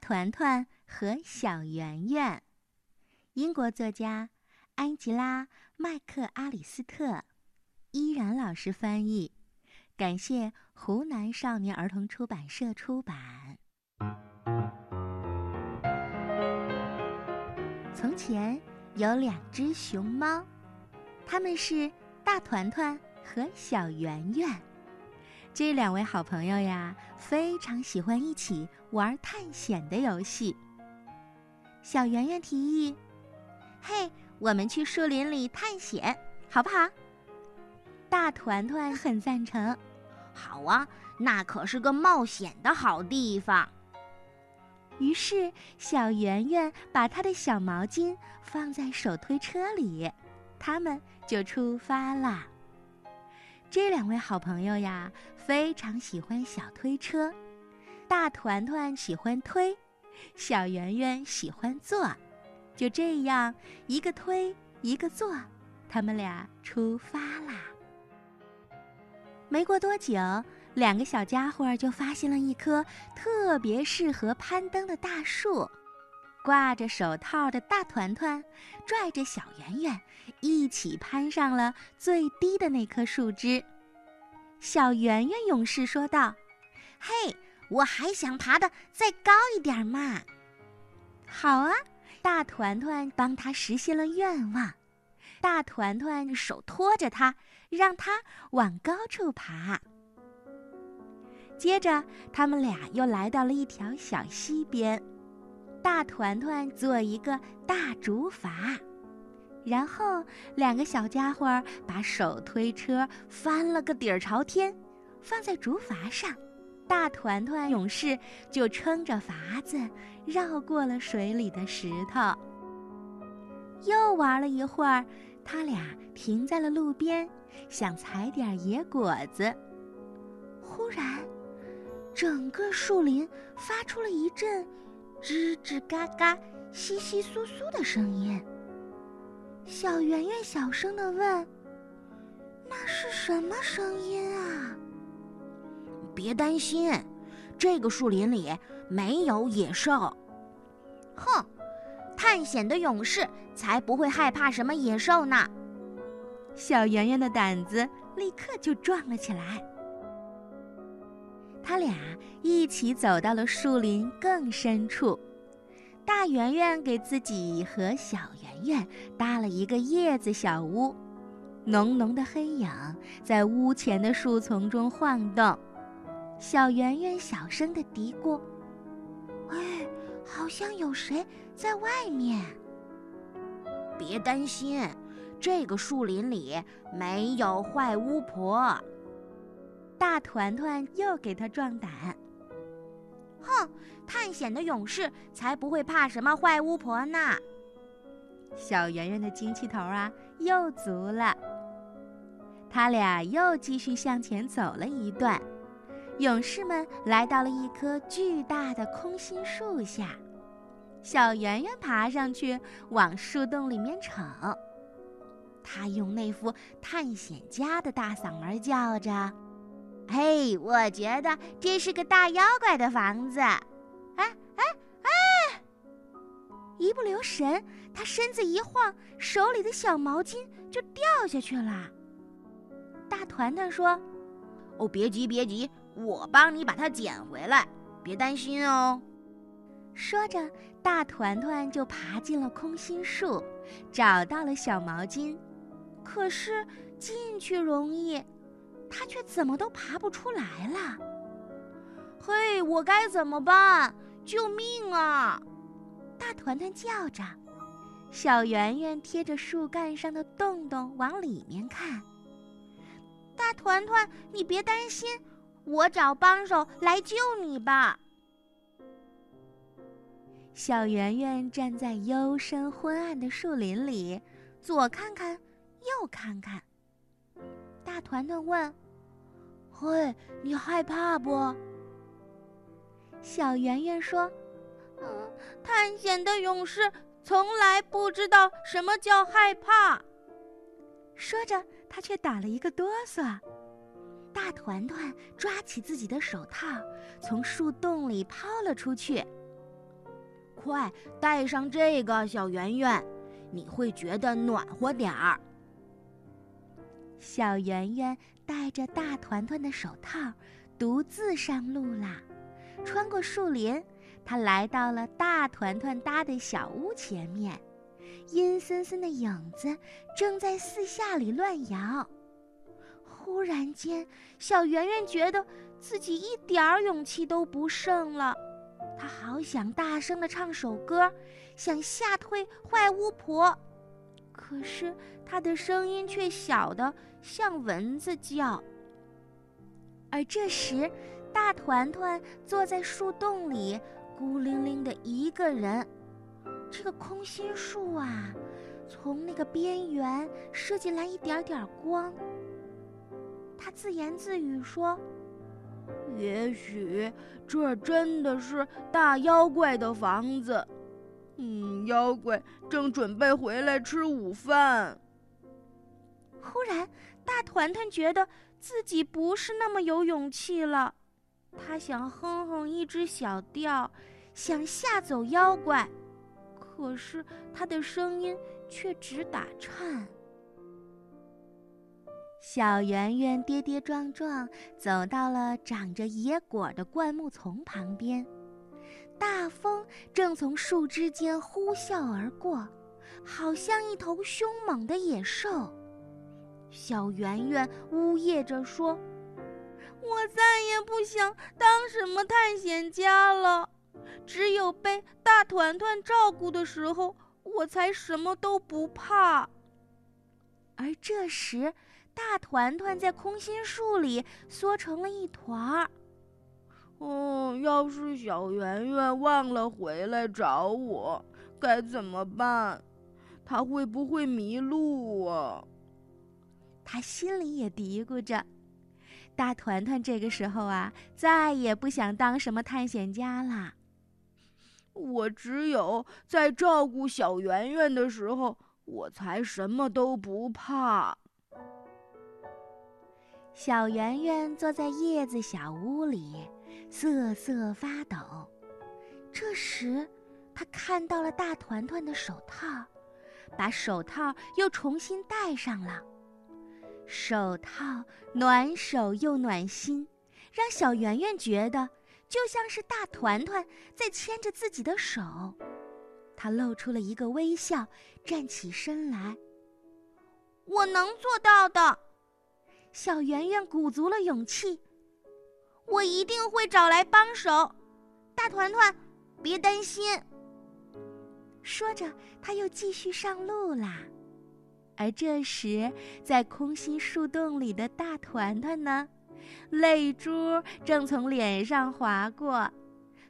团团和小圆圆，英国作家安吉拉·麦克阿里斯特，依然老师翻译，感谢湖南少年儿童出版社出版。从前有两只熊猫，它们是大团团和小圆圆。这两位好朋友呀，非常喜欢一起玩探险的游戏。小圆圆提议：“嘿，我们去树林里探险，好不好？”大团团很赞成：“好啊，那可是个冒险的好地方。”于是，小圆圆把他的小毛巾放在手推车里，他们就出发了。这两位好朋友呀，非常喜欢小推车。大团团喜欢推，小圆圆喜欢坐。就这样，一个推，一个坐，他们俩出发啦。没过多久，两个小家伙就发现了一棵特别适合攀登的大树。挂着手套的大团团，拽着小圆圆，一起攀上了最低的那棵树枝。小圆圆勇士说道：“嘿，我还想爬得再高一点嘛！”好啊，大团团帮他实现了愿望。大团团手托着他，让他往高处爬。接着，他们俩又来到了一条小溪边。大团团做一个大竹筏，然后两个小家伙把手推车翻了个底儿朝天，放在竹筏上。大团团勇士就撑着筏子绕过了水里的石头。又玩了一会儿，他俩停在了路边，想采点野果子。忽然，整个树林发出了一阵。吱吱嘎嘎、稀稀疏疏的声音。小圆圆小声的问：“那是什么声音啊？”别担心，这个树林里没有野兽。哼，探险的勇士才不会害怕什么野兽呢。小圆圆的胆子立刻就壮了起来。他俩一起走到了树林更深处，大圆圆给自己和小圆圆搭了一个叶子小屋，浓浓的黑影在屋前的树丛中晃动。小圆圆小声的嘀咕：“哎，好像有谁在外面。”别担心，这个树林里没有坏巫婆。大团团又给他壮胆。哼，探险的勇士才不会怕什么坏巫婆呢。小圆圆的精气头啊，又足了。他俩又继续向前走了一段，勇士们来到了一棵巨大的空心树下。小圆圆爬上去，往树洞里面瞅。他用那副探险家的大嗓门叫着。嘿，我觉得这是个大妖怪的房子。哎哎哎！一不留神，他身子一晃，手里的小毛巾就掉下去了。大团团说：“哦，别急别急，我帮你把它捡回来，别担心哦。”说着，大团团就爬进了空心树，找到了小毛巾。可是进去容易。他却怎么都爬不出来了。嘿，我该怎么办？救命啊！大团团叫着。小圆圆贴着树干上的洞洞往里面看。大团团，你别担心，我找帮手来救你吧。小圆圆站在幽深昏暗的树林里，左看看，右看看。大团团问：“嘿，你害怕不？”小圆圆说：“嗯，探险的勇士从来不知道什么叫害怕。”说着，他却打了一个哆嗦。大团团抓起自己的手套，从树洞里抛了出去。快戴上这个，小圆圆，你会觉得暖和点儿。小圆圆戴着大团团的手套，独自上路啦。穿过树林，他来到了大团团搭的小屋前面。阴森森的影子正在四下里乱摇。忽然间，小圆圆觉得自己一点儿勇气都不剩了。她好想大声的唱首歌，想吓退坏巫婆，可是她的声音却小得像蚊子叫。而这时，大团团坐在树洞里，孤零零的一个人。这个空心树啊，从那个边缘射进来一点点光。他自言自语说：“也许这真的是大妖怪的房子。嗯，妖怪正准备回来吃午饭。”忽然，大团团觉得自己不是那么有勇气了。他想哼哼一支小调，想吓走妖怪。可是他的声音却直打颤。小圆圆跌跌撞撞走到了长着野果的灌木丛旁边，大风正从树枝间呼啸而过，好像一头凶猛的野兽。小圆圆呜咽着说：“我再也不想当什么探险家了。”只有被大团团照顾的时候，我才什么都不怕。而这时，大团团在空心树里缩成了一团儿。哦，要是小圆圆忘了回来找我，该怎么办？他会不会迷路啊？他心里也嘀咕着。大团团这个时候啊，再也不想当什么探险家啦。我只有在照顾小圆圆的时候，我才什么都不怕。小圆圆坐在叶子小屋里，瑟瑟发抖。这时，他看到了大团团的手套，把手套又重新戴上了。手套暖手又暖心，让小圆圆觉得。就像是大团团在牵着自己的手，他露出了一个微笑，站起身来。我能做到的，小圆圆鼓足了勇气。我一定会找来帮手，大团团，别担心。说着，他又继续上路啦。而这时，在空心树洞里的大团团呢？泪珠正从脸上滑过，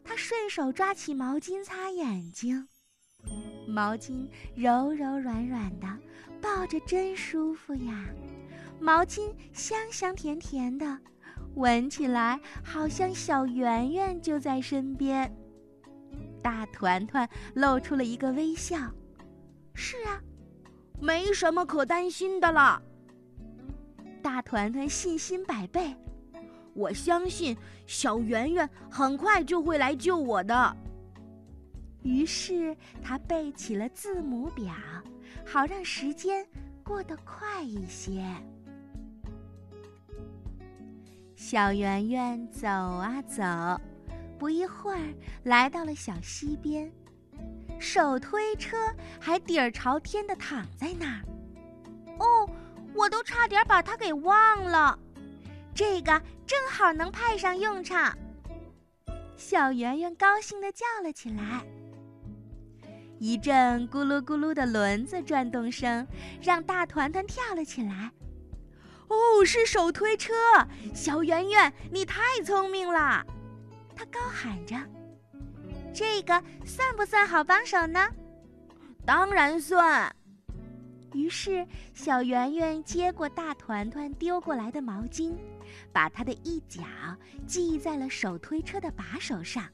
他顺手抓起毛巾擦眼睛。毛巾柔柔软软的，抱着真舒服呀。毛巾香香甜甜的，闻起来好像小圆圆就在身边。大团团露出了一个微笑。是啊，没什么可担心的了。大团团信心百倍。我相信小圆圆很快就会来救我的。于是他背起了字母表，好让时间过得快一些。小圆圆走啊走，不一会儿来到了小溪边，手推车还底儿朝天的躺在那儿。哦，我都差点把它给忘了。这个正好能派上用场，小圆圆高兴地叫了起来。一阵咕噜咕噜的轮子转动声，让大团团跳了起来。哦，是手推车！小圆圆，你太聪明了！他高喊着。这个算不算好帮手呢？当然算。于是，小圆圆接过大团团丢过来的毛巾，把它的一角系在了手推车的把手上，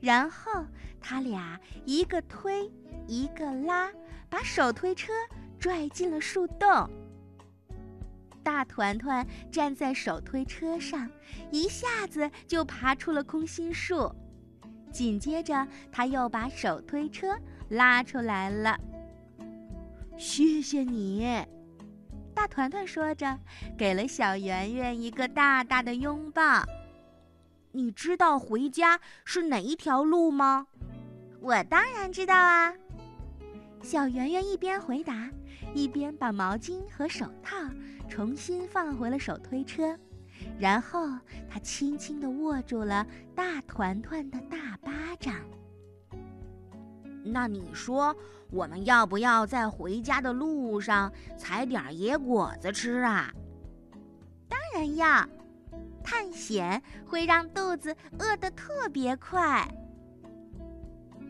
然后他俩一个推，一个拉，把手推车拽进了树洞。大团团站在手推车上，一下子就爬出了空心树。紧接着，他又把手推车拉出来了。谢谢你，大团团说着，给了小圆圆一个大大的拥抱。你知道回家是哪一条路吗？我当然知道啊。小圆圆一边回答，一边把毛巾和手套重新放回了手推车，然后他轻轻地握住了大团团的大巴掌。那你说，我们要不要在回家的路上采点野果子吃啊？当然要，探险会让肚子饿得特别快。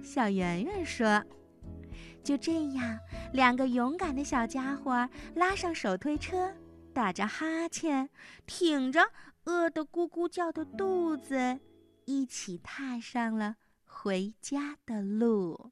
小圆圆说。就这样，两个勇敢的小家伙拉上手推车，打着哈欠，挺着饿得咕咕叫的肚子，一起踏上了回家的路。